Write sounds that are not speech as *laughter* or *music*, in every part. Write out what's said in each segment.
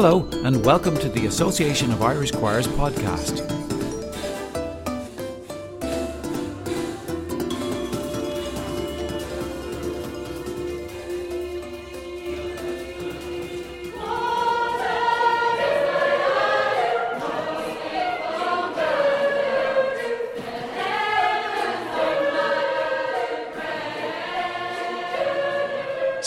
Hello, and welcome to the Association of Irish Choirs podcast.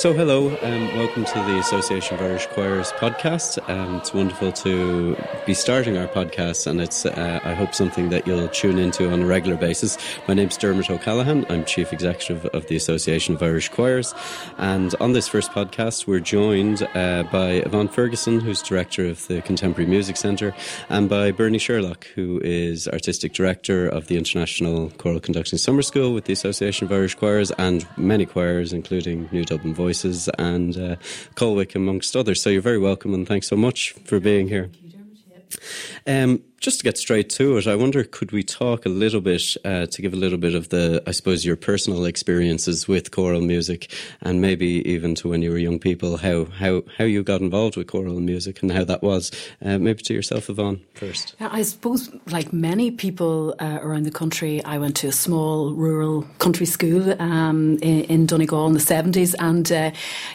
So, hello, and um, welcome to the Association of Irish Choirs podcast. Um, it's wonderful to be starting our podcast, and it's, uh, I hope, something that you'll tune into on a regular basis. My name's Dermot O'Callaghan. I'm Chief Executive of the Association of Irish Choirs. And on this first podcast, we're joined uh, by Evonne Ferguson, who's Director of the Contemporary Music Centre, and by Bernie Sherlock, who is Artistic Director of the International Choral Conducting Summer School with the Association of Irish Choirs and many choirs, including New Dublin Voice Voices and uh, Colwick, amongst others. So you're very welcome and thanks so much for being here. Um, just to get straight to it, I wonder could we talk a little bit uh, to give a little bit of the, I suppose, your personal experiences with choral music, and maybe even to when you were young people, how how how you got involved with choral music and how that was. Uh, maybe to yourself, Evonne, first. I suppose, like many people uh, around the country, I went to a small rural country school um, in, in, Donegal in the seventies, and uh,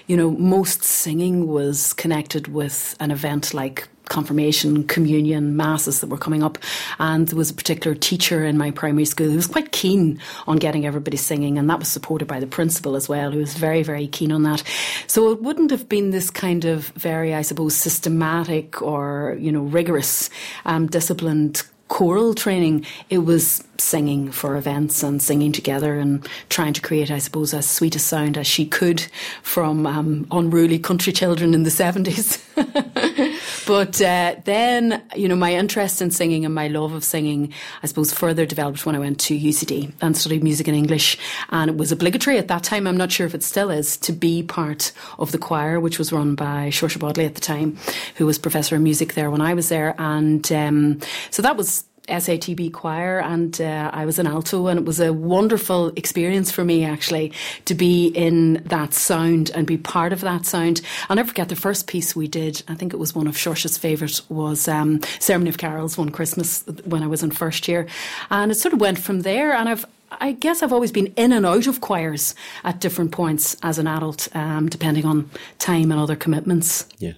you know, most singing was connected with an event like confirmation, communion, masses that were coming up. And there was a particular teacher in my primary school who was quite keen on getting everybody singing, and that was supported by the principal as well, who was very, very keen on that. So it wouldn't have been this kind of very, I suppose, systematic or, you know, rigorous, um, disciplined choral training, it was singing for events and singing together and trying to create, I suppose, as sweet a sound as she could from um, unruly country children in the 70s. *laughs* but uh, then, you know, my interest in singing and my love of singing, I suppose, further developed when I went to UCD and studied music and English. And it was obligatory at that time, I'm not sure if it still is, to be part of the choir, which was run by Seóirse Bodley at the time, who was professor of music there when I was there. And um, so that was SATB choir and uh, I was an alto and it was a wonderful experience for me actually to be in that sound and be part of that sound. I'll never forget the first piece we did, I think it was one of Seóirse's favourite, was um, Ceremony of Carols one Christmas when I was in first year. And it sort of went from there and I've I guess I've always been in and out of choirs at different points as an adult, um, depending on time and other commitments. Yeah.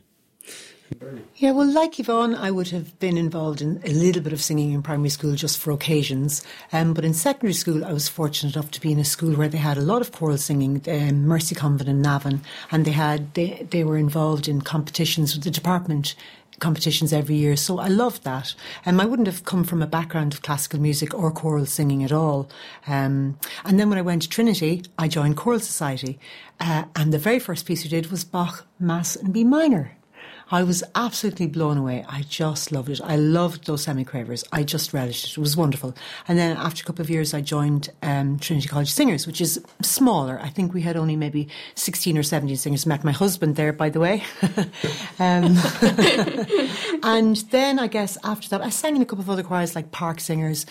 Yeah, well, like Evonne, I would have been involved in a little bit of singing in primary school just for occasions. Um, but in secondary school, I was fortunate enough to be in a school where they had a lot of choral singing, um, Mercy Convent in Navan, and they had they they were involved in competitions with the department competitions every year. So I loved that. Um, I wouldn't have come from a background of classical music or choral singing at all. Um, and then when I went to Trinity, I joined Choral Society. Uh, and the very first piece we did was Bach Mass in B minor. I was absolutely blown away. I just loved it. I loved those semi quavers. I just relished it. It was wonderful. And then after a couple of years, I joined um, Trinity College Singers, which is smaller. I think we had only maybe 16 or 17 singers. Met my husband there, by the way. *laughs* um, *laughs* and then I guess after that, I sang in a couple of other choirs like Park Singers,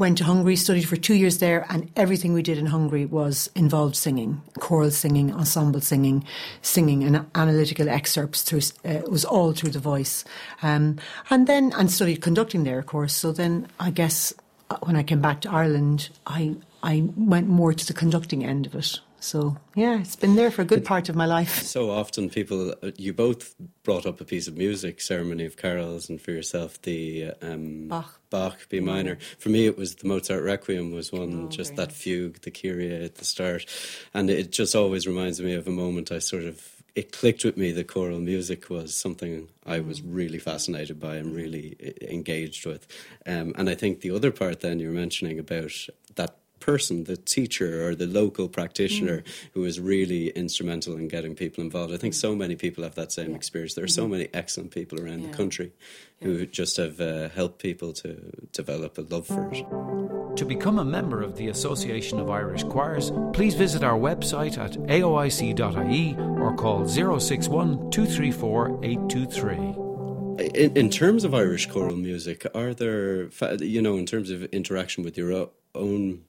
went to Hungary, studied for two years there, and everything we did in Hungary was involved singing, choral singing, ensemble singing, singing, and analytical excerpts through. Uh, was all through the voice. Um, and then, and studied conducting there, of course. So then I guess uh, when I came back to Ireland, I, I went more to the conducting end of it. So yeah, it's been there for a good part of my life. *laughs* So often, people uh, you both brought up a piece of music, "Ceremony of Carols," and for yourself, the um, Bach. Bach B minor. For me, it was the Mozart Requiem was one, oh, just that nice. fugue, the Kyrie at the start, and it just always reminds me of a moment I sort of it clicked with me The choral music was something I was really fascinated by and really engaged with. Um, and I think the other part then you're mentioning about that person, the teacher or the local practitioner mm. who is really instrumental in getting people involved. I think so many people have that same yeah. experience. There are so mm-hmm. many excellent people around yeah. the country yeah. who just have uh, helped people to develop a love for it. To become a member of the Association of Irish Choirs, please visit our website at aoic.ie or call 061 234 823. In, in, terms of Irish choral music, are there, you know, in terms of interaction with your own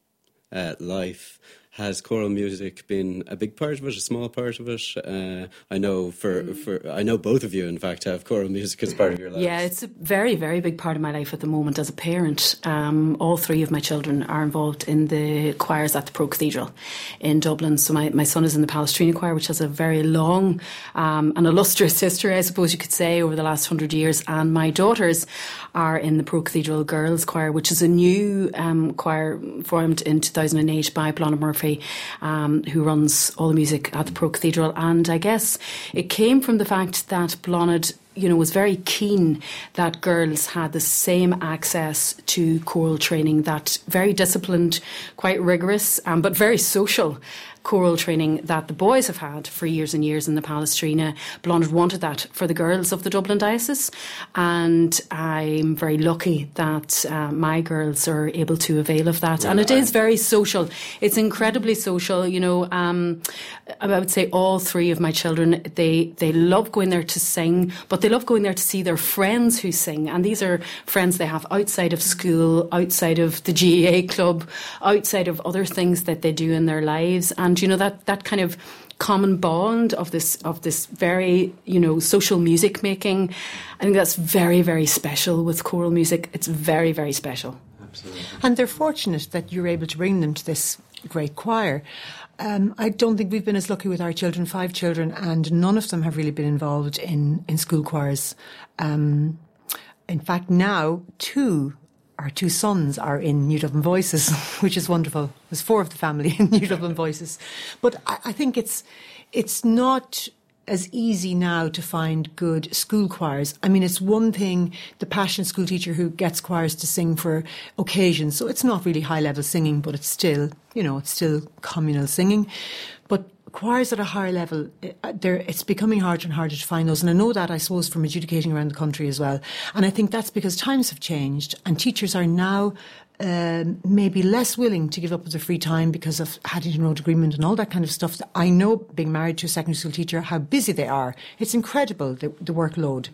uh, life, has choral music been a big part of it, a small part of it? Uh, I know for, for I know both of you, in fact, have choral music as part of your life. Yeah, it's a very very big part of my life at the moment as a parent. Um, all three of my children are involved in the choirs at the Pro Cathedral in Dublin. So my, my son is in the Palestrina choir, which has a very long um, and illustrious history, I suppose you could say, over the last hundred years. And my daughters are in the Pro Cathedral Girls Choir, which is a new um, choir formed in 2008 by Blánaid Murphy, um, who runs all the music at the Pro Cathedral. And I guess it came from the fact that Blánaid you know, was very keen that girls had the same access to choral training, that very disciplined, quite rigorous, um, but very social choral training that the boys have had for years and years in the Palestrina. Blánaid wanted that for the girls of the Dublin Diocese, and I'm very lucky that uh, my girls are able to avail of that. and it is very social. It's incredibly social. You know, um, I would say all three of my children they they love going there to sing, but they love going there to see their friends who sing, and these are friends they have outside of school, outside of the GAA club, outside of other things that they do in their lives, and and you know that that kind of common bond of this of this very you know social music making. I think that's very very special with choral music. It's very very special. Absolutely. And they're fortunate that you're able to bring them to this great choir. Um, I don't think we've been as lucky with our children, five children, and none of them have really been involved in, in school choirs. Um, in fact, now two our two sons are in New Dublin Voices, *laughs* which is wonderful. There's four of the family *laughs* in New Dublin Voices, but I, I think it's it's not as easy now to find good school choirs. I mean, it's one thing the passionate school teacher who gets choirs to sing for occasions, so it's not really high level singing, but it's still, you know, it's still communal singing. Choirs at a higher level, uh, it's becoming harder and harder to find those. And I know that, I suppose, from adjudicating around the country as well. And I think that's because times have changed and teachers are now um, maybe less willing to give up their free time because of Haddington Road Agreement and all that kind of stuff. I know, being married to a secondary school teacher, how busy they are. It's incredible, the, the workload.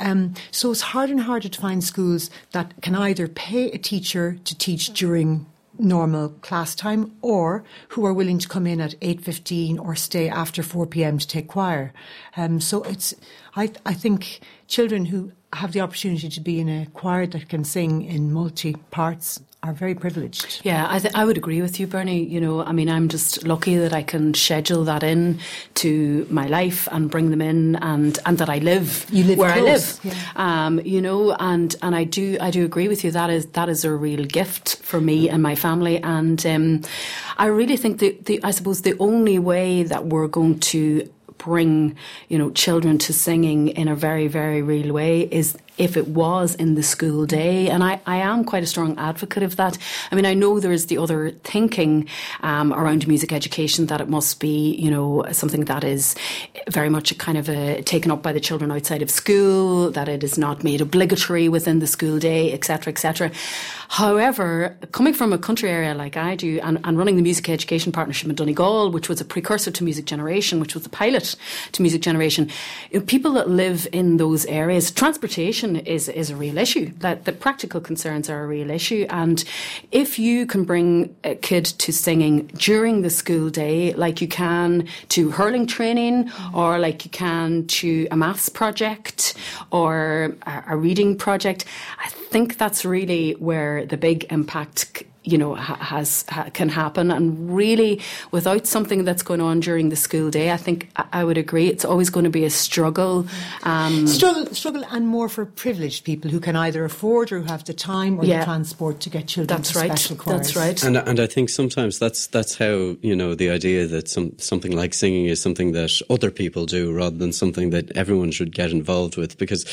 Um, so it's harder and harder to find schools that can either pay a teacher to teach during normal class time or who are willing to come in at 8.15 or stay after 4 p.m. to take choir. Um, so it's, I, I think children who have the opportunity to be in a choir that can sing in multi parts are very privileged. Yeah, I, th- I would agree with you, Bernie. You know, I mean, I'm just lucky that I can schedule that in to my life and bring them in, and and that I live, you live where close. I live. Yeah. Um, you know, and and I do I do agree with you. That is that is a real gift for me and my family, and um, I really think that the I suppose the only way that we're going to bring you know children to singing in a very very real way is if it was in the school day. And I, I am quite a strong advocate of that. I mean, I know there is the other thinking um, around music education that it must be, you know, something that is very much a kind of a, taken up by the children outside of school, that it is not made obligatory within the school day, etc., etc. However, coming from a country area like I do and, and running the Music Education Partnership in Donegal, which was a precursor to Music Generation, which was the pilot to Music Generation, people that live in those areas, transportation is is a real issue. That the practical concerns are a real issue, and if you can bring a kid to singing during the school day, like you can to hurling training, or like you can to a maths project or a, a reading project, I think that's really where the big impact you know has ha, can happen. And really without something that's going on during the school day I think I would agree it's always going to be a struggle um, struggle struggle and more for privileged people who can either afford or have the time or yeah, the transport to get children that's to right. special choirs. that's right. And and I think sometimes that's that's how you know the idea that some something like singing is something that other people do rather than something that everyone should get involved with. Because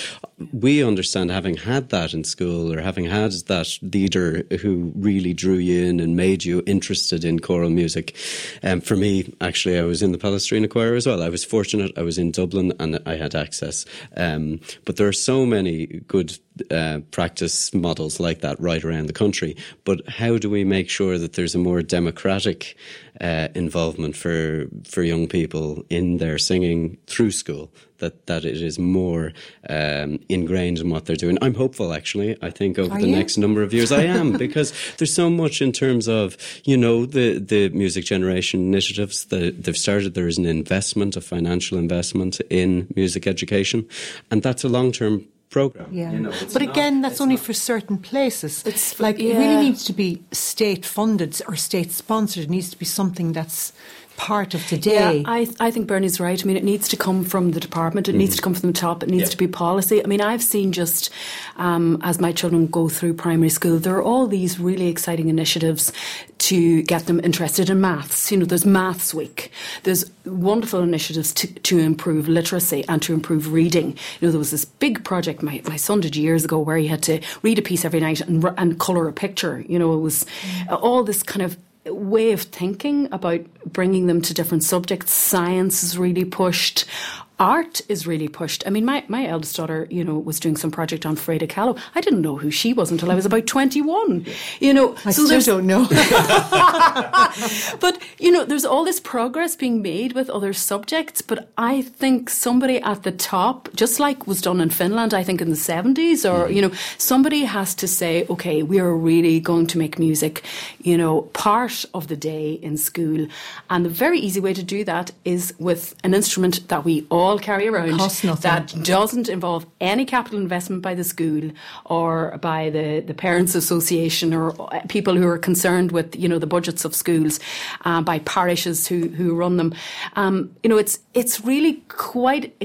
we understand having had that in school or having had that leader who really drew you in and made you interested in choral music. Um, for me, actually, I was in the Palestrina choir as well. I was fortunate. I was in Dublin and I had access. Um, but there are so many good uh, practice models like that right around the country. But how do we make sure that there's a more democratic uh, involvement for for young people in their singing through school that that it is more um, ingrained in what they're doing. I'm hopeful, actually. I think over Are the you? next number of years, I am *laughs* because there's so much in terms of you know the the music generation initiatives that they've started. There is an investment, a financial investment in music education, and that's a long term program. Yeah, You know, it's but not- again, that's only not- for certain places. It's- like it really needs to be state funded or state sponsored. It needs to be something that's part of the day. Yeah, I, I think Bernie's right. I mean, it needs to come from the department. It needs to come from the top. It needs Yeah. to be policy. I mean, I've seen just um, as my children go through primary school, there are all these really exciting initiatives to get them interested in maths. You know, there's Maths Week. There's wonderful initiatives to, to improve literacy and to improve reading. You know, there was this big project my, my son did years ago where he had to read a piece every night and, and colour a picture. You know, it was uh, all this kind of way of thinking about bringing them to different subjects. Science is really pushed. Art is really pushed. I mean, my, my eldest daughter, you know, was doing some project on Frida Kahlo. I didn't know who she was until I was about 21. You know, I still don't know. *laughs* *laughs* but you know, there's all this progress being made with other subjects. But I think somebody at the top, just like was done in Finland, I think in the 70s, or mm-hmm. you know, somebody has to say, okay, we are really going to make music, you know, part of the day in school. And the very easy way to do that is with an instrument that we all carry around Costs nothing. that doesn't involve any capital investment by the school or by the, the parents association or uh, people who are concerned with you know the budgets of schools uh, by parishes who who run them um, you know it's it's really quite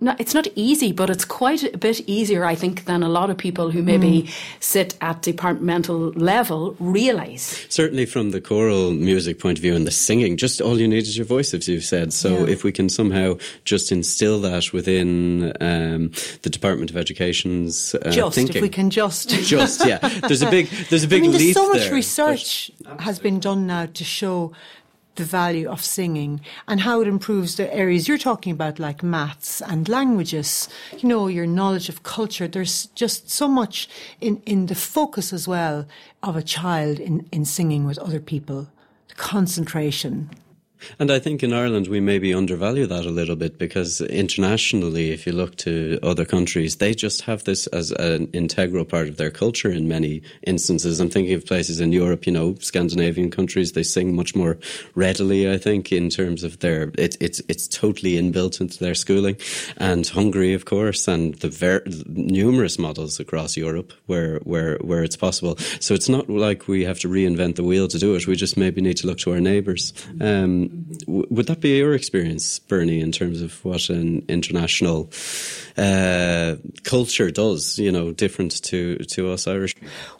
no, it's not easy, but it's quite a bit easier, I think, than a lot of people who maybe sit at departmental level realise. Certainly, from the choral music point of view and the singing, just all you need is your voice, as you've said. So, Yeah. if we can somehow just instill that within um, the Department of Education's uh, just thinking, if we can just. *laughs* just yeah, there's a big, there's a *laughs* big I mean, there's leap so much there, research has been done now to show the value of singing and how it improves the areas you're talking about, like maths and languages. You know, your knowledge of culture. There's just so much in, in the focus as well of a child in, in singing with other people. The concentration. And I think in Ireland we maybe undervalue that a little bit because internationally, if you look to other countries, they just have this as an integral part of their culture in many instances. I'm thinking of places in Europe, you know, Scandinavian countries, they sing much more readily, I think, in terms of their, it, it's, it's totally inbuilt into their schooling. And Hungary, of course, and the ver- numerous models across Europe where, where, where it's possible. So it's not like we have to reinvent the wheel to do it. We just maybe need to look to our neighbours. Um, w- would that be your experience, Bernie, in terms of what an international uh, culture does? You know, different to to us Irish.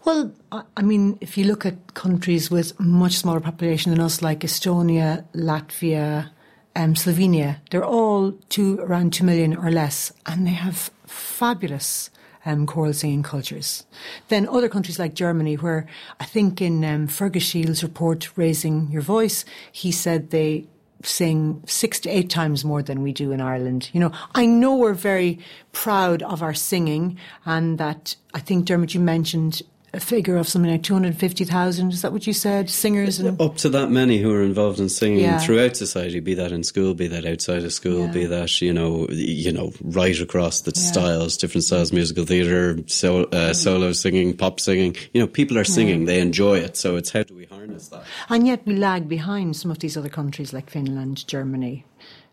Well, I I mean, if you look at countries with much smaller population than us, like Estonia, Latvia, um, Slovenia, they're all two around two million or less, and they have fabulous um, choral singing cultures. Then other countries like Germany, where I think in um, Fergus Sheil's report, Raising Your Voice, he said they sing six to eight times more than we do in Ireland. You know, I know we're very proud of our singing and that I think Dermot, you mentioned a figure of something like 250,000. Is that what you said? Singers and Up to that many who are involved in singing Yeah. throughout society, be that in school, be that outside of school, Yeah. be that you know, you know, right across the Yeah. styles, different styles, musical theatre, so, uh, solo singing, pop singing. You know, people are singing; they enjoy it. So it's how do we harness that? And yet we lag behind some of these other countries like Finland, Germany,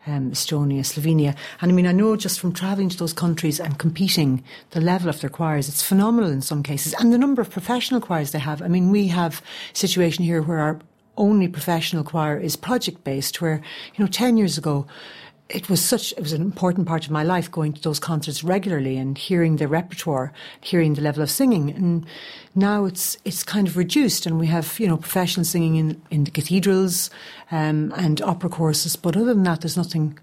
um, Estonia, Slovenia. And I mean, I know just from travelling to those countries and competing, the level of their choirs, it's phenomenal in some cases. And the number of professional choirs they have. I mean, we have a situation here where our only professional choir is project based, where, you know, 10 years ago, it was such it was an important part of my life going to those concerts regularly and hearing the repertoire hearing the level of singing. And now it's it's kind of reduced and we have you know professional singing in in the cathedrals um, and opera courses. But other than that there's nothing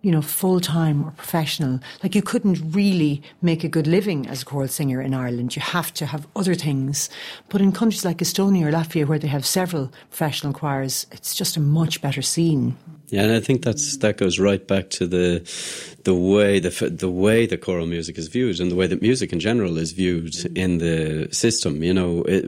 you know full time or professional. Like you couldn't really make a good living as a choral singer in Ireland. You have to have other things. But in countries like Estonia or Latvia where they have several professional choirs it's just a much better scene Yeah, and I think that's that goes right back to the the way the the way the choral music is viewed and the way that music in general is viewed in the system. You know, it,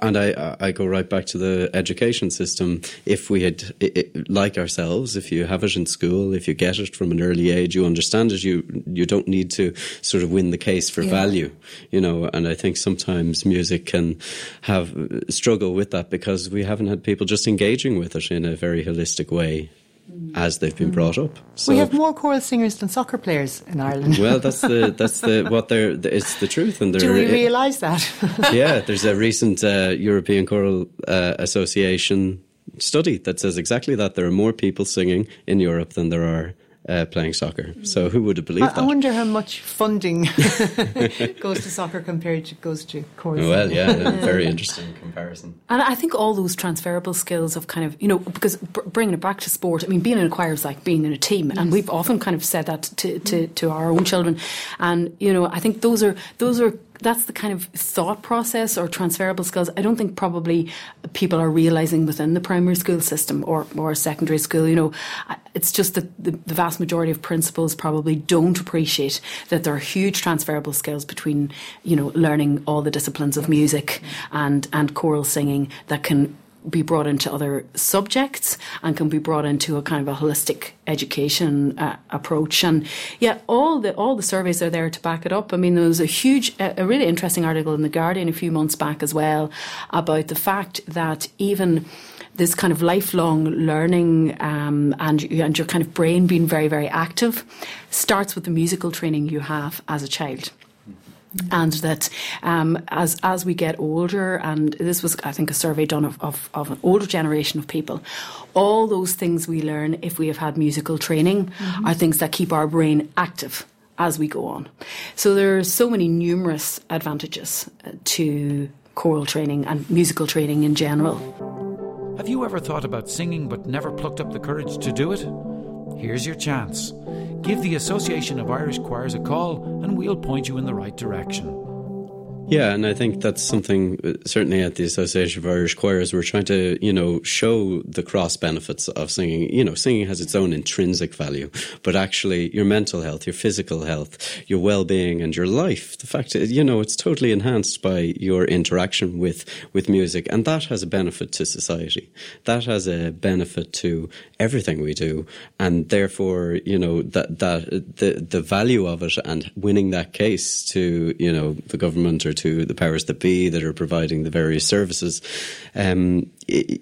and I I go right back to the education system. If we had it, like ourselves, if you have it in school, if you get it from an early age, you understand it. You you don't need to sort of win the case for yeah. value. You know, and I think sometimes music can have struggle with that because we haven't had people just engaging with it in a very holistic way as they've been brought up. So, we have more choral singers than soccer players in Ireland. well, that's the *laughs* that's the what they're it's the truth, and do we realise that? *laughs* yeah, there's a recent uh, European Choral uh, Association study that says exactly that. There are more people singing in Europe than there are uh, playing soccer. So who would have believed I, that? I wonder how much funding *laughs* *laughs* goes to soccer compared to goes to chorus. Well, *laughs* yeah, very interesting comparison. And I think all those transferable skills of kind of you know because bringing it back to sport. I mean, being in a choir is like being in a team, yes. and we've often kind of said that to, to, to our own children. And you know, I think those are those are that's the kind of thought process or transferable skills I don't think probably people are realizing within the primary school system or, or secondary school. You know, it's just that the, the vast majority of principals probably don't appreciate that there are huge transferable skills between, you know, learning all the disciplines of music and, and choral singing that can be brought into other subjects and can be brought into a kind of a holistic education uh, approach. And yeah, all the all the surveys are there to back it up. I mean, there was a huge, a really interesting article in the Guardian a few months back as well about the fact that even this kind of lifelong learning um, and and your kind of brain being very very active starts with the musical training you have as a child and that um, as as we get older, and this was I think a survey done of, of, of, an older generation of people, all those things we learn if we have had musical training mm-hmm. are things that keep our brain active as we go on. So there are so many numerous advantages uh, to choral training and musical training in general. Have you ever thought about singing but never plucked up the courage to do it? Here's your chance. Give the Association of Irish Choirs a call and we'll point you in the right direction. Yeah, and I think that's something uh, certainly at the Association of Irish Choirs we're trying to, you know, show the cross benefits of singing. You know, singing has its own intrinsic value, but actually your mental health, your physical health, your well-being and your life, the fact you know, it's totally enhanced by your interaction with with music and that has a benefit to society. That has a benefit to everything we do and therefore, you know, that that the the value of it and winning that case to, you know, the government or to the powers that be that are providing the various services. Um, it,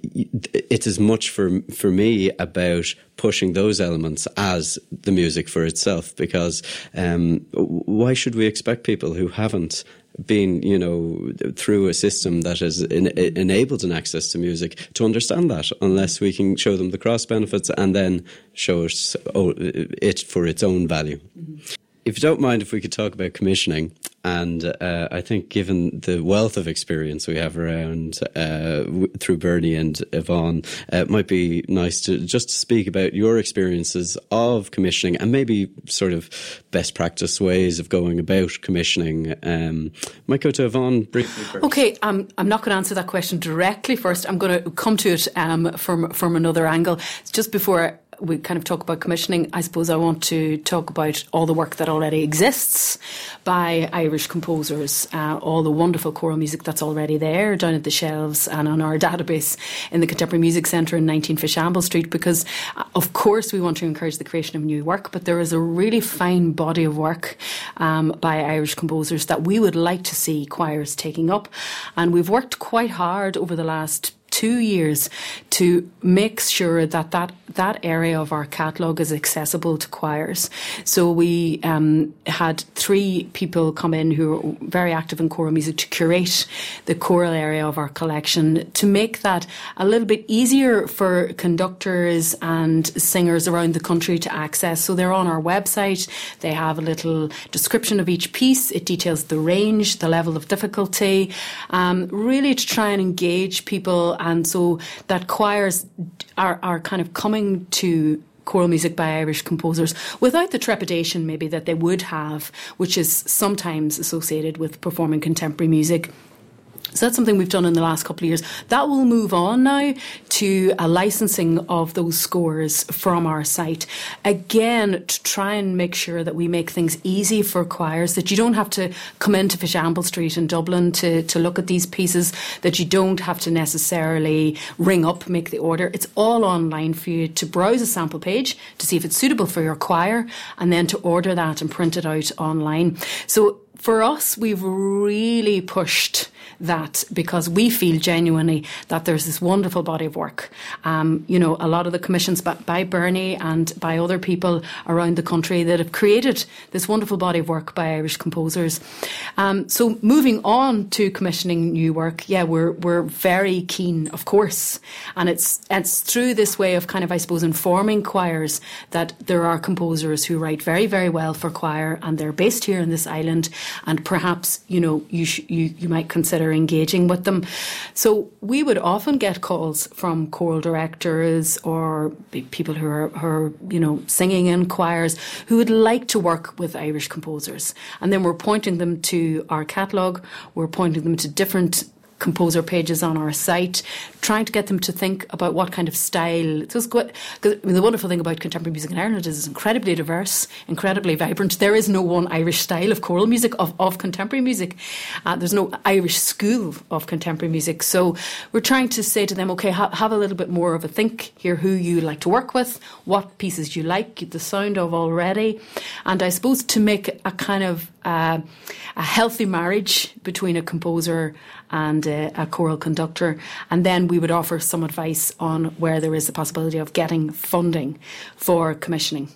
it's as much for for me about pushing those elements as the music for itself. Because um, why should we expect people who haven't been, you know, through a system that has en- enabled an access to music to understand that unless we can show them the cross benefits and then show it, oh, it for its own value. Mm-hmm. If you don't mind, if we could talk about commissioning, and uh, I think, given the wealth of experience we have around uh, w- through Bernie and Evonne, uh, it might be nice to just speak about your experiences of commissioning and maybe sort of best practice ways of going about commissioning. Um, might go to Evonne briefly first. Okay, um, I'm not going to answer that question directly first. I'm going to come to it um, from from another angle. Just before we kind of talk about commissioning, I suppose I want to talk about all the work that already exists by Irish composers, uh, all the wonderful choral music that's already there down at the shelves and on our *laughs* database in the Contemporary Music Centre in 19 Fishamble Street, because uh, of course we want to encourage the creation of new work, but there is a really fine body of work um, by Irish composers that we would like to see choirs taking up. And we've worked quite hard over the last two years to make sure that that, that area of our catalogue is accessible to choirs. So we um, had three people come in who were very active in choral music to curate the choral area of our collection to make that a little bit easier for conductors and singers around the country to access. So they're on our website. They have a little description of each piece. It details the range, the level of difficulty, um, really to try and engage people and so that choirs are, are kind of coming to choral music by Irish composers without the trepidation maybe that they would have, which is sometimes associated with performing contemporary music So that's something we've done in the last couple of years. That will move on now to a licensing of those scores from our site. Again, to try and make sure that we make things easy for choirs, that you don't have to come into Fishamble Street in Dublin to, to look at these pieces, that you don't have to necessarily ring up, make the order. It's all online for you to browse a sample page to see if it's suitable for your choir and then to order that and print it out online. So for us, we've really pushed that because we feel genuinely that there's this wonderful body of work. Um, you know, a lot of the commissions by, by, Bernie and by other people around the country that have created this wonderful body of work by Irish composers. Um, so moving on to commissioning new work, yeah, we're we're very keen, of course, and it's it's through this way of kind of I suppose informing choirs that there are composers who write very very well for choir and they're based here in this island, and perhaps you know you sh- you you might consider engaging with them. So we would often get calls from choral directors or people who are, who are, you know, singing in choirs who would like to work with Irish composers. And then we're pointing them to our catalogue, we're pointing them to different composer pages on our site, trying to get them to think about what kind of style. I mean, the wonderful thing about contemporary music in Ireland is it's incredibly diverse, incredibly vibrant. There is no one Irish style of choral music, of, of contemporary music. Uh, there's no Irish school of contemporary music. So we're trying to say to them, okay, ha- have a little bit more of a think here who you like to work with, what pieces you like the sound of already. And I suppose to make a kind of a healthy marriage between a composer and uh, a choral conductor. And then we would offer some advice on where there is the possibility of getting funding for commissioning.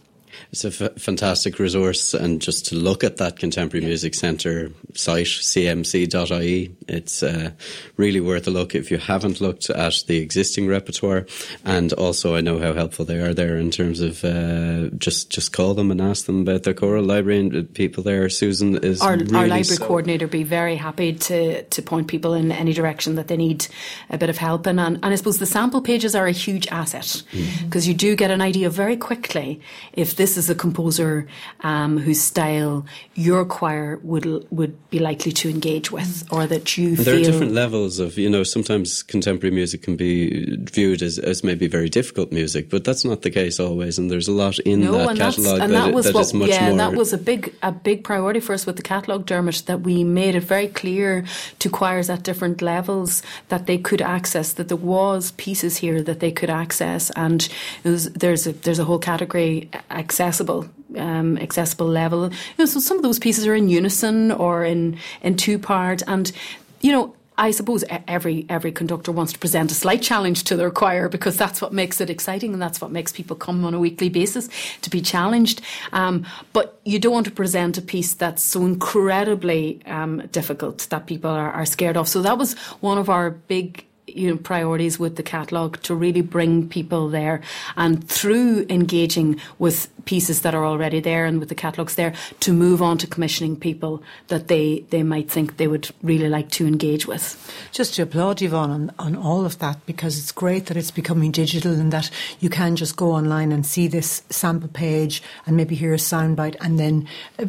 It's a f- fantastic resource, and just to look at that Contemporary. Music Centre site, cmc.ie, it's uh, really worth a look if you haven't looked at the existing repertoire. And also, I know how helpful they are there in terms of uh, just just call them and ask them about their choral library. And people there, Susan is our, really our library so coordinator be very happy to to point people in any direction that they need a bit of help in. And, and I suppose the sample pages are a huge asset because mm. you do get an idea very quickly if this is a composer um, whose style your choir would would be likely to engage with, or that you. there are different levels of you know. Sometimes contemporary music can be viewed as, as maybe very difficult music, but that's not the case always. And there's a lot in no, that catalogue that, that, was that what, is much yeah, more. and that was a big a big priority for us with the catalogue, Dermot. That we made it very clear to choirs at different levels that they could access that there was pieces here that they could access, and was, there's a there's a whole category accessible um, accessible level. You know, so some of those pieces are in unison or in in two part, and you know. I suppose every every conductor wants to present a slight challenge to their choir because that's what makes it exciting and that's what makes people come on a weekly basis to be challenged. Um, but you don't want to present a piece that's so incredibly um, difficult that people are, are scared of. So that was one of our big you know priorities with the catalogue to really bring people there and through engaging with pieces that are already there and with the catalogues there to move on to commissioning people that they, they might think they would really like to engage with. Just to applaud Evonne on, on all of that because it's great that it's becoming digital and that you can just go online and see this sample page and maybe hear a soundbite and then uh,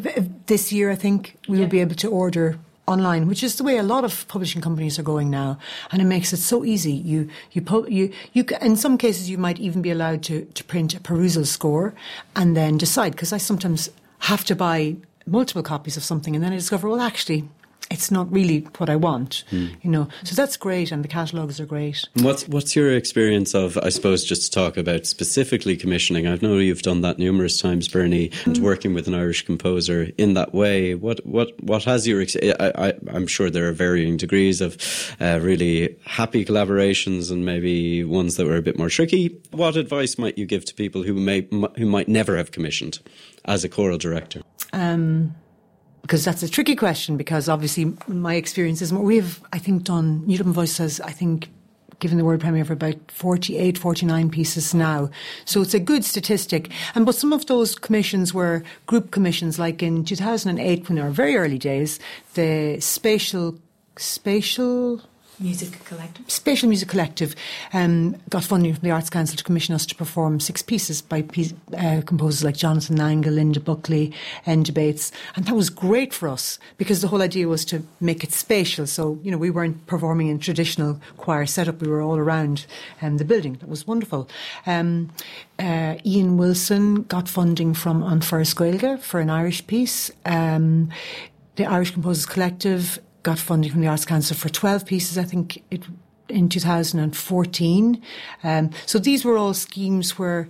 this year I think we will yeah. be able to order online, which is the way a lot of publishing companies are going now, and it makes it so easy. You you you you in some cases you might even be allowed to to print a perusal score and then decide because I sometimes have to buy multiple copies of something and then I discover well actually it's not really what I want, mm. you know. So that's great, and the catalogues are great. What's what's your experience of, I suppose, just to talk about specifically commissioning? I know you've done that numerous times, Bernie, and mm. working with an Irish composer in that way. What what what has your? I, I, am sure there are varying degrees of uh, really happy collaborations and maybe ones that were a bit more tricky. What advice might you give to people who may who might never have commissioned as a choral director? Um, because that's a tricky question because obviously my experience is more, we've, I think, done, New Dublin Voices, I think, given the world premiere for about 48, 49 pieces now. So it's a good statistic. And but some of those commissions were group commissions, like in 2008, when our very early days, the spatial, spatial Music Collective. Spatial Music Collective um, got funding from the Arts Council to commission us to perform six pieces by uh, composers like Jonathan Nangle, Linda Buckley, Enda Bates, and that was great for us because the whole idea was to make it spatial. So you know we weren't performing in traditional choir setup; we were all around um, the building. That was wonderful. Um, uh, Ian Wilson got funding from An Fear for an Irish piece. Um, the Irish Composers Collective got funding from the Arts Council for 12 pieces, I think it in 2014. Um, so these were all schemes where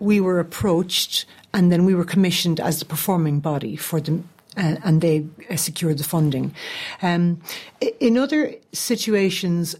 we were approached and then we were commissioned as the performing body for them. Uh, and they uh, secured the funding. Um, in other situations,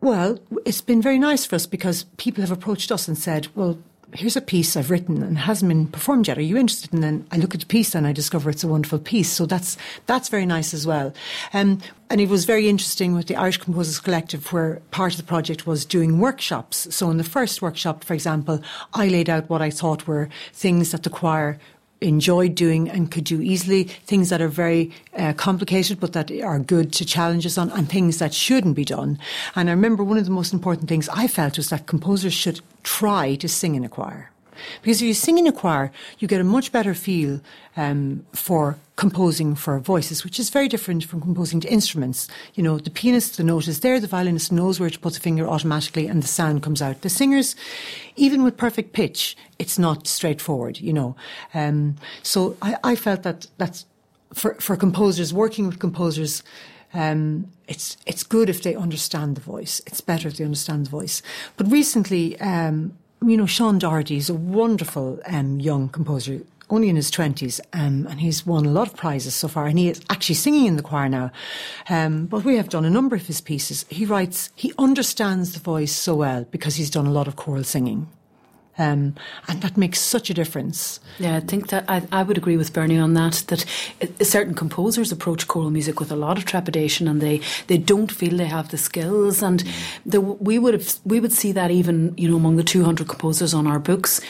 well, it's been very nice for us because people have approached us and said, well, here's a piece I've written and hasn't been performed yet. Are you interested? And then I look at the piece and I discover it's a wonderful piece. So that's that's very nice as well. Um, and it was very interesting with the Irish Composers Collective, where part of the project was doing workshops. So in the first workshop, for example, I laid out what I thought were things that the choir enjoyed doing and could do easily, things that are very uh, complicated but that are good to challenge us on, and things that shouldn't be done. And I remember one of the most important things I felt was that composers should try to sing in a choir. Because if you sing in a choir, you get a much better feel um, for composing for voices, which is very different from composing to instruments. You know, the pianist, the note is there, the violinist knows where to put the finger automatically, and the sound comes out. The singers, even with perfect pitch, it's not straightforward, you know. Um, so I, I, felt that that's for, for composers, working with composers, um, it's it's good if they understand the voice. It's better if they understand the voice. But recently, um, you know, Sean Doherty is a wonderful um, young composer, only in his 20s, um, and he's won a lot of prizes so far, and he is actually singing in the choir now. Um, but we have done a number of his pieces. He writes, he understands the voice so well because he's done a lot of choral singing. Um, and that makes such a difference. Yeah, I think that I, I would agree with Bernie on that. That certain composers approach choral music with a lot of trepidation, and they, they don't feel they have the skills. And the, we would have we would see that even you know among the two hundred composers on our books,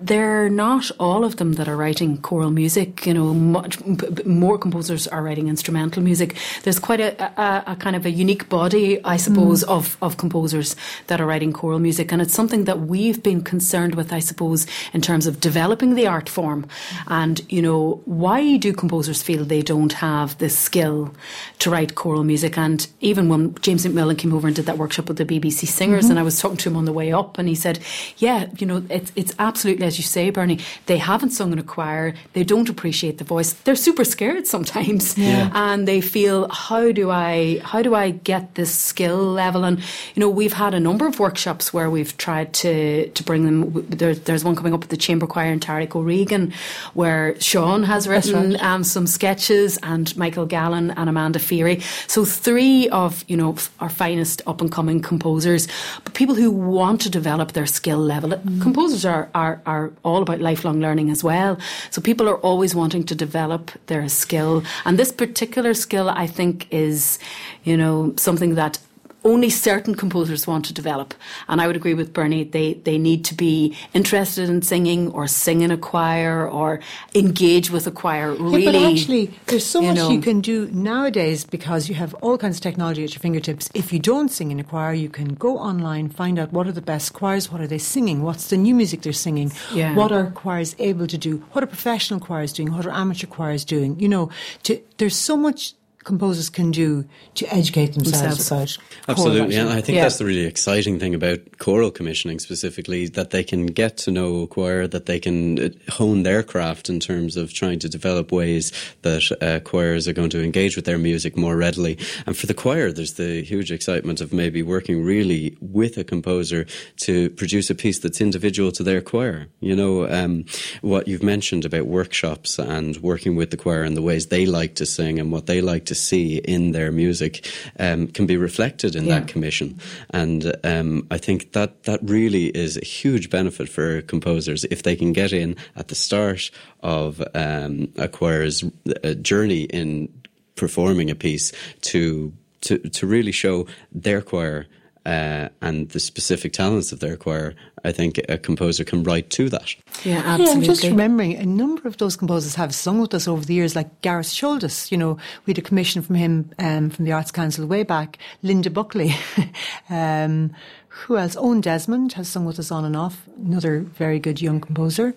they're not all of them that are writing choral music. You know, much more composers are writing instrumental music. There's quite a, a, a kind of a unique body, I suppose, mm. of, of composers that are writing choral music. And it's something that we've been concerned with, I suppose, in terms of developing the art form. And, you know, why do composers feel they don't have the skill to write choral music? And even when James MacMillan came over and did that workshop with the BBC Singers, mm-hmm. and I was talking to him on the way up, and he said, yeah, you know, it's, it's absolutely as you say, Bernie, they haven't sung in a choir. They don't appreciate the voice. They're super scared sometimes, yeah. and they feel, how do I, how do I get this skill level? And you know, we've had a number of workshops where we've tried to to bring them. There, there's one coming up at the Chamber Choir in Tarik O'Regan, where Sean has written right. um, some sketches, and Michael Gallen and Amanda Feery. So three of you know our finest up and coming composers, but people who want to develop their skill level. Mm. Composers are, are are all about lifelong learning as well. So people are always wanting to develop their skill. And this particular skill, I think, is, you know, something that only certain composers want to develop. And I would agree with Bernie, they, they need to be interested in singing or sing in a choir or engage with a choir. Really. Yeah, but actually, there's so you much know, you can do nowadays because you have all kinds of technology at your fingertips. If you don't sing in a choir, you can go online, find out what are the best choirs, what are they singing, what's the new music they're singing, yeah. what are choirs able to do, what are professional choirs doing, what are amateur choirs doing. You know, to, there's so much composers can do to educate themselves about absolutely and i think yeah. that's the really exciting thing about choral commissioning specifically that they can get to know a choir that they can uh, hone their craft in terms of trying to develop ways that uh, choirs are going to engage with their music more readily. And for the choir there's the huge excitement of maybe working really with a composer to produce a piece that's individual to their choir. You know um, what you've mentioned about workshops and working with the choir and the ways they like to sing and what they like to to see in their music um, can be reflected in yeah. that commission. And um, I think that that really is a huge benefit for composers if they can get in at the start of um, a choir's uh, journey in performing a piece to to to really show their choir uh, and the specific talents of their choir, I think a composer can write to that. Yeah, absolutely. Yeah, I'm just remembering a number of those composers have sung with us over the years, like Garrett Sholdice. You know, we had a commission from him um, from the Arts Council way back. Linda Buckley. *laughs* um, who else? Owen Desmond has sung with us on and off. Another very good young composer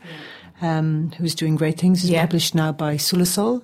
um, who's doing great things. He's yeah. published now by Sulasol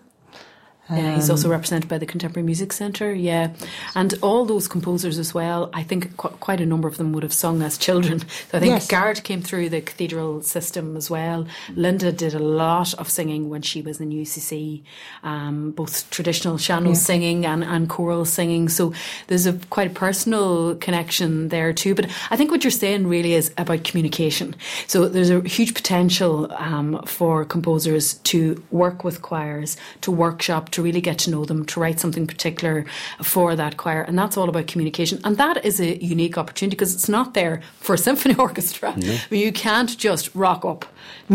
yeah, he's also um, represented by the Contemporary Music Centre, yeah. And all those composers as well, I think qu- quite a number of them would have sung as children. *laughs* So I think yes. Garrett came through the cathedral system as well. Linda did a lot of singing when she was in UCC, um, both traditional sean-nós yeah. singing and, and choral singing. So there's a quite a personal connection there too. But I think what you're saying really is about communication. So there's a huge potential um, for composers to work with choirs, to workshop, to really get to know them, to write something particular for that choir. And that's all about communication. And that is a unique opportunity because it's not there for a *laughs* symphony orchestra. No. You can't just rock up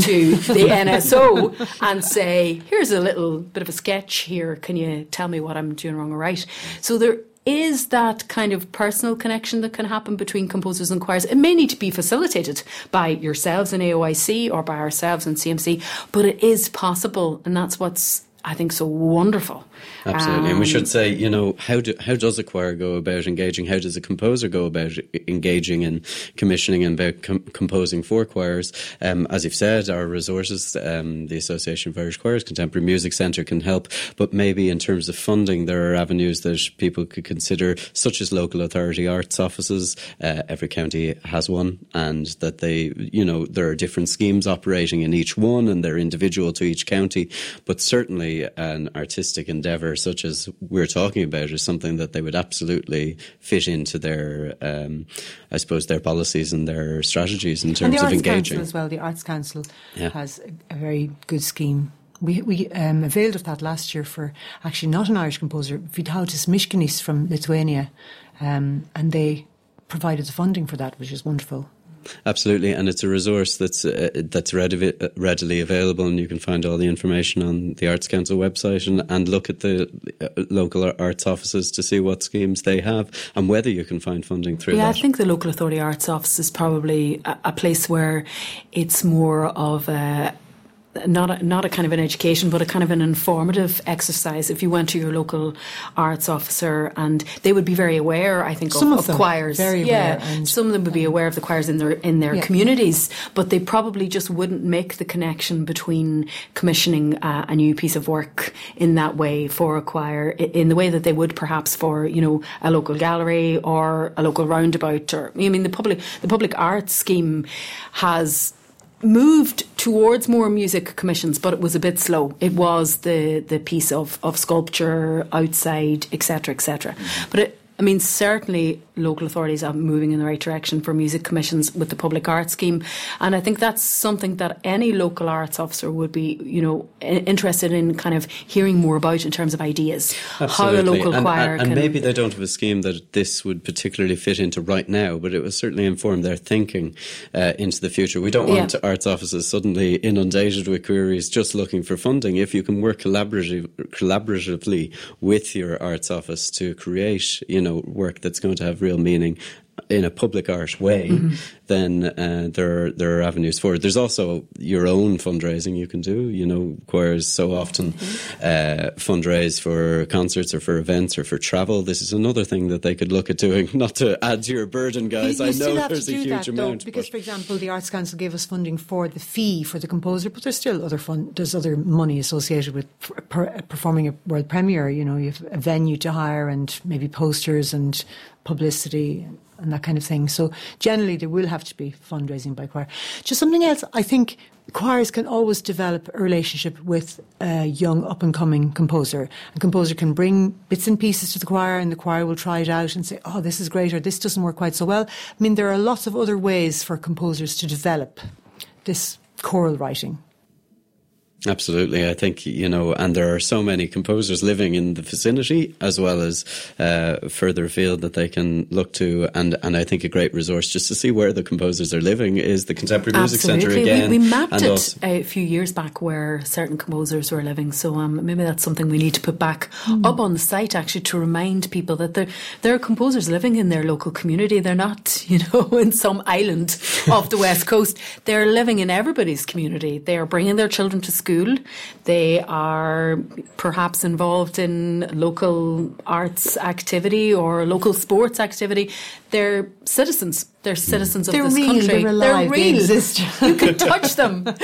to the *laughs* NSO and say, here's a little bit of a sketch here. Can you tell me what I'm doing wrong or right? So there is that kind of personal connection that can happen between composers and choirs. It may need to be facilitated by yourselves in AOIC or by ourselves in CMC, but it is possible, and that's what's I think so wonderful. Absolutely, um, and we should um, say, you know, how do how does a choir go about engaging? How does a composer go about engaging and commissioning and about com- composing for choirs? Um, as you've said, our resources, um, the Association of Irish Choirs, Contemporary Music Centre can help, but maybe in terms of funding, there are avenues that people could consider, such as local authority arts offices. Uh, every county has one, and that they, you know, there are different schemes operating in each one, and they're individual to each county, but certainly an artistic endeavour such as we're talking about is something that they would absolutely fit into their, um, I suppose, their policies and their strategies in terms of engaging. Council as well, the Arts Council yeah. has a, very good scheme. We, we um, availed of that last year for actually not an Irish composer, Vytautas Miškinis from Lithuania, um, and they provided the funding for that, which is wonderful. Absolutely, and it's a resource that's uh, that's readily, readily available, and you can find all the information on the Arts Council website and, and look at the uh, local arts offices to see what schemes they have and whether you can find funding through. Yeah, that. I think the local authority arts office is probably a, a place where it's more of a not a, not a kind of an education, but a kind of an informative exercise. If you went to your local arts officer, and they would be very aware, I think, some of, of, of choirs. Very yeah, aware. some of them would be aware of the choirs in their in their yeah. communities, but they probably just wouldn't make the connection between commissioning uh, a new piece of work in that way for a choir, in the way that they would perhaps for you know a local gallery or a local roundabout. Or I mean, the public the public arts scheme has moved towards more music commissions, but it was a bit slow. It was the the piece of, of sculpture outside, etc., etc. But it, I mean, certainly local authorities are moving in the right direction for music commissions with the public arts scheme, and I think that's something that any local arts officer would be, you know, interested in kind of hearing more about in terms of ideas. Absolutely. How a local and, choir and, and maybe they don't have a scheme that this would particularly fit into right now, but it will certainly inform their thinking uh, into the future. We don't want yeah. arts offices suddenly inundated with queries just looking for funding. If you can work collaborative, collaboratively with your arts office to create, you know work that's going to have real meaning in a public art way, mm-hmm. then uh, there are there are avenues for it. There's also your own fundraising you can do. You know, choirs so often mm-hmm. uh, fundraise for concerts or for events or for travel. This is another thing that they could look at doing. *laughs* Not to add to your burden, guys. You, you I know there's a huge that, amount. Though, because, for example, the Arts Council gave us funding for the fee for the composer, but there's still other fun. There's other money associated with per, performing a world premiere. You know, you have a venue to hire and maybe posters and publicity and that kind of thing. So generally, there will have to be fundraising by choir. Just something else, I think choirs can always develop a relationship with a young up and coming composer. A composer can bring bits and pieces to the choir, and the choir will try it out and say, "Oh, this is great," or "This doesn't work quite so well." I mean, there are lots of other ways for composers to develop this choral writing. Absolutely. I think, you know, and there are so many composers living in the vicinity as well as uh, further afield that they can look to. And, and I think a great resource just to see where the composers are living is the Contemporary Music Centre again. We, we mapped it also, a few years back where certain composers were living. So um, maybe that's something we need to put back mm. up on the site actually to remind people that there, there are composers living in their local community. They're not, *laughs* you know, in some island off the *laughs* west coast. They're living in everybody's community. They are bringing their children to school school. They are perhaps involved in local arts activity or local sports activity. They're citizens. They're citizens of they're this real, country. They're, alive, they're real. They exist. you can touch them. *laughs*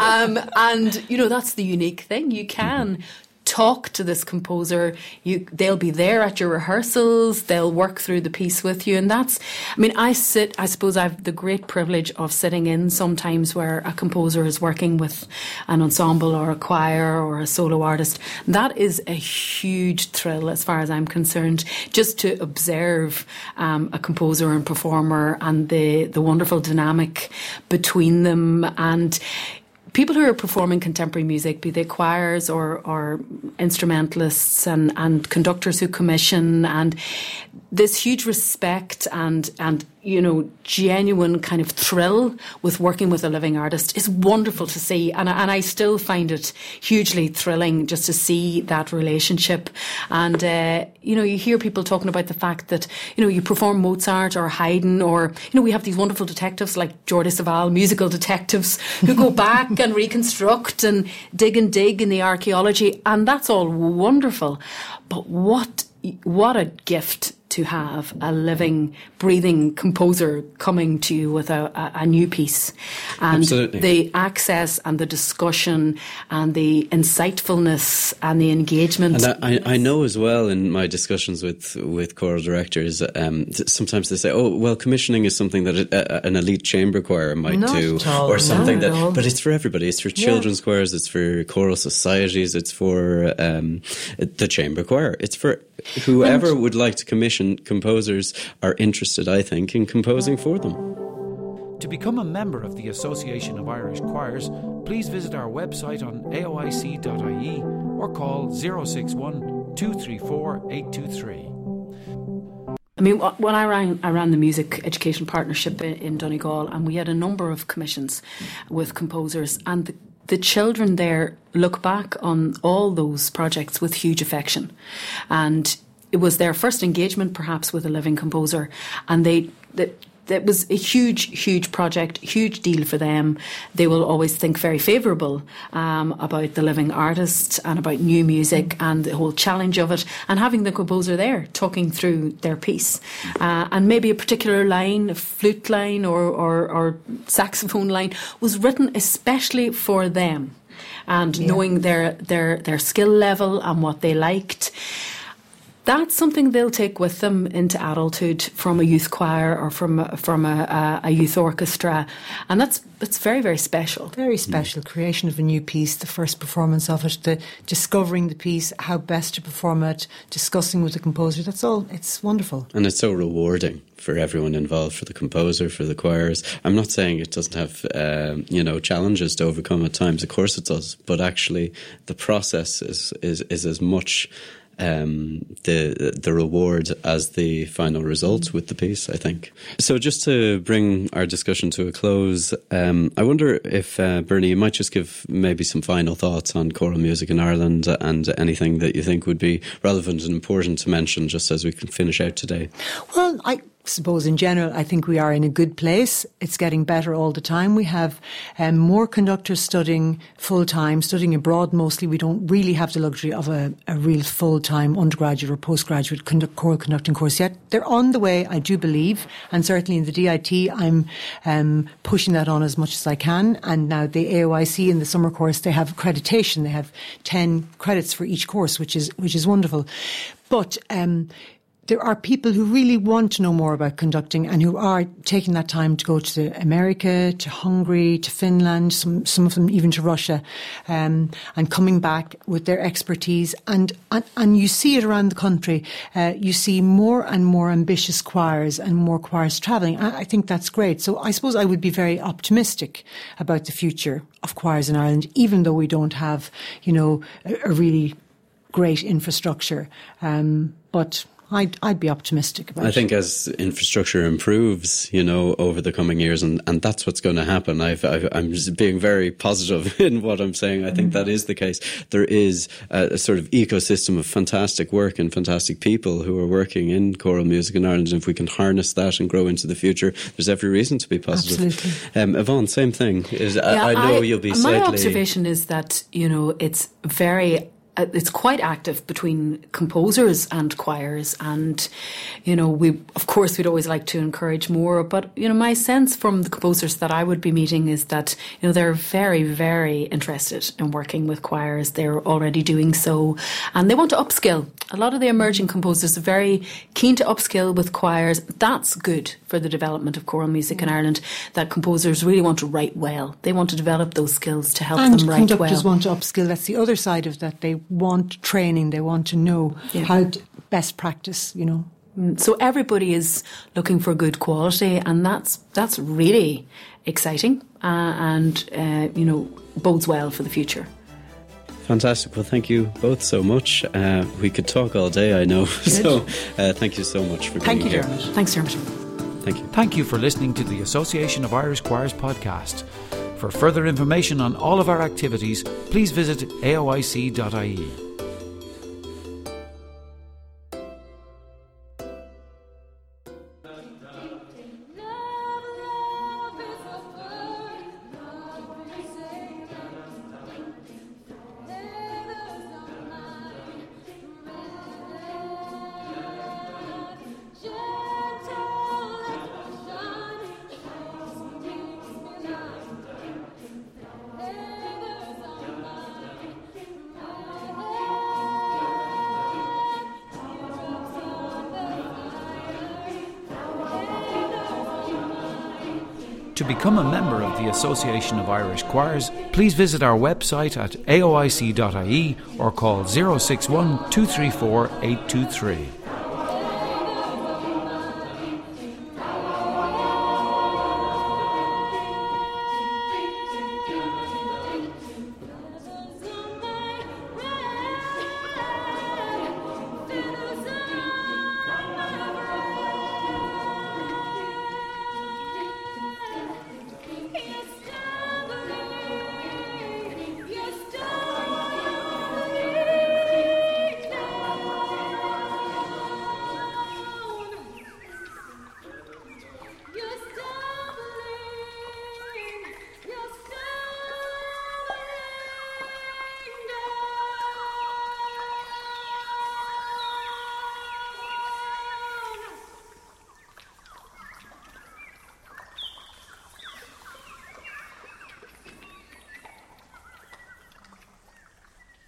Um, and, you know, that's the unique thing. You can talk to this composer. You, they'll be there at your rehearsals. They'll work through the piece with you. And that's, I mean, I sit, I suppose I've the great privilege of sitting in sometimes where a composer is working with an ensemble or a choir or a solo artist. That is a huge thrill as far as I'm concerned, just to observe um, a composer and performer and the, the wonderful dynamic between them. And, people who are performing contemporary music, be they choirs or, or instrumentalists and, and conductors who commission, and this huge respect and and you know genuine kind of thrill with working with a living artist is wonderful to see. And and I still find it hugely thrilling just to see that relationship. And uh, you know you hear people talking about the fact that you know you perform Mozart or Haydn or you know we have these wonderful detectives like Jordi Savall musical detectives who go *laughs* back and reconstruct and dig and dig in the archaeology. And that's all wonderful. But what what a gift to have a living, breathing composer coming to you with a, a, a new piece. And Absolutely. the access and the discussion and the insightfulness and the engagement. And I, I know as well in my discussions with, with choral directors, um, sometimes they say, oh, well, commissioning is something that a, an elite chamber choir might Not do. Or something that, but it's for everybody. It's for children's yeah. choirs, it's for choral societies, it's for um, the chamber choir. It's for whoever and would like to commission composers are interested, I think, in composing for them. To become a member of the Association of Irish Choirs, please visit our website on aoic.ie or call 061 234 823. I mean, when I ran, I ran the Music Education Partnership in Donegal, and we had a number of commissions with composers, and the the children there look back on all those projects with huge affection. And it was their first engagement, perhaps, with a living composer. And they, they it was a huge, huge project, huge deal for them. They will always think very favourable um, about the living artist and about new music and the whole challenge of it, and having the composer there talking through their piece, uh, and maybe a particular line, a flute line or, or, or saxophone line, was written especially for them, and yeah. knowing their their their skill level and what they liked that's something they'll take with them into adulthood from a youth choir or from a, from a, a youth orchestra, and that's it's very very special. Very special. Mm. Creation of a new piece, the first performance of it, the discovering the piece, how best to perform it, discussing with the composer. That's all. It's wonderful, and it's so rewarding for everyone involved, for the composer, for the choirs. I'm not saying it doesn't have, um, you know, challenges to overcome at times. Of course it does, but actually the process is is, is as much um, the the reward as the final result with the piece. I think. So just to bring our discussion to a close, um, I wonder if uh, Bernie, you might just give maybe some final thoughts on choral music in Ireland and anything that you think would be relevant and important to mention, just as we can finish out today. Well, I suppose in general, I think we are in a good place. It's getting better all the time. We have um, more conductors studying full time, studying abroad mostly. We don't really have the luxury of a, a real full time undergraduate or postgraduate conduct, choral conducting course yet. They're on the way, I do believe, and certainly in the DIT, I'm um, pushing that on as much as I can. And now the AOIC in the summer course, they have accreditation. They have ten credits for each course, which is which is wonderful. But um, there are people who really want to know more about conducting and who are taking that time to go to America, to Hungary, to Finland, some, some of them even to Russia, um, and coming back with their expertise. And, and, and you see it around the country. Uh, you see more and more ambitious choirs and more choirs travelling. I, I think that's great. So I suppose I would be very optimistic about the future of choirs in Ireland, even though we don't have, you know, a, a really great infrastructure. Um, but I'd, I'd be optimistic about I think as infrastructure improves, you know, over the coming years, and, and that's what's going to happen. i am being very positive *laughs* in what I'm saying. I think mm-hmm. that is the case. There is a, a, sort of ecosystem of fantastic work and fantastic people who are working in choral music in Ireland. And if we can harness that and grow into the future, there's every reason to be positive. Absolutely. Um, Evonne, same thing. Is, yeah, I, I, know I, you'll be my slightly. My observation is that, you know, it's very Uh, it's quite active between composers and choirs. And you know we of course we'd always like to encourage more. But you know my sense from the composers that I would be meeting is that you know they're very very interested in working with choirs. They're already doing so. And they want to upskill. A lot of the emerging composers are very keen to upskill with choirs. That's good for the development of choral music in Ireland that composers really want to write well. They want to develop those skills to help and them write well. conductors want to upskill. That's the other side of that. They want training, they want to know yeah. how to best practice, you know. Mm, so everybody is looking for good quality, and that's that's really exciting, uh, and uh, you know bodes well for the future. Fantastic. Well, thank you both so much. Uh, we could talk all day, I know. *laughs* Good. So, uh, thank you so much for being here. thank being you, here. Dermot. Thanks, Dermot. Thank you. Thank you for listening to the Association of Irish Choirs podcast. For further information on all of our activities, please visit aoic.ie. become a member of the Association of Irish Choirs, please visit our website at aoic.ie or call 061 234 823.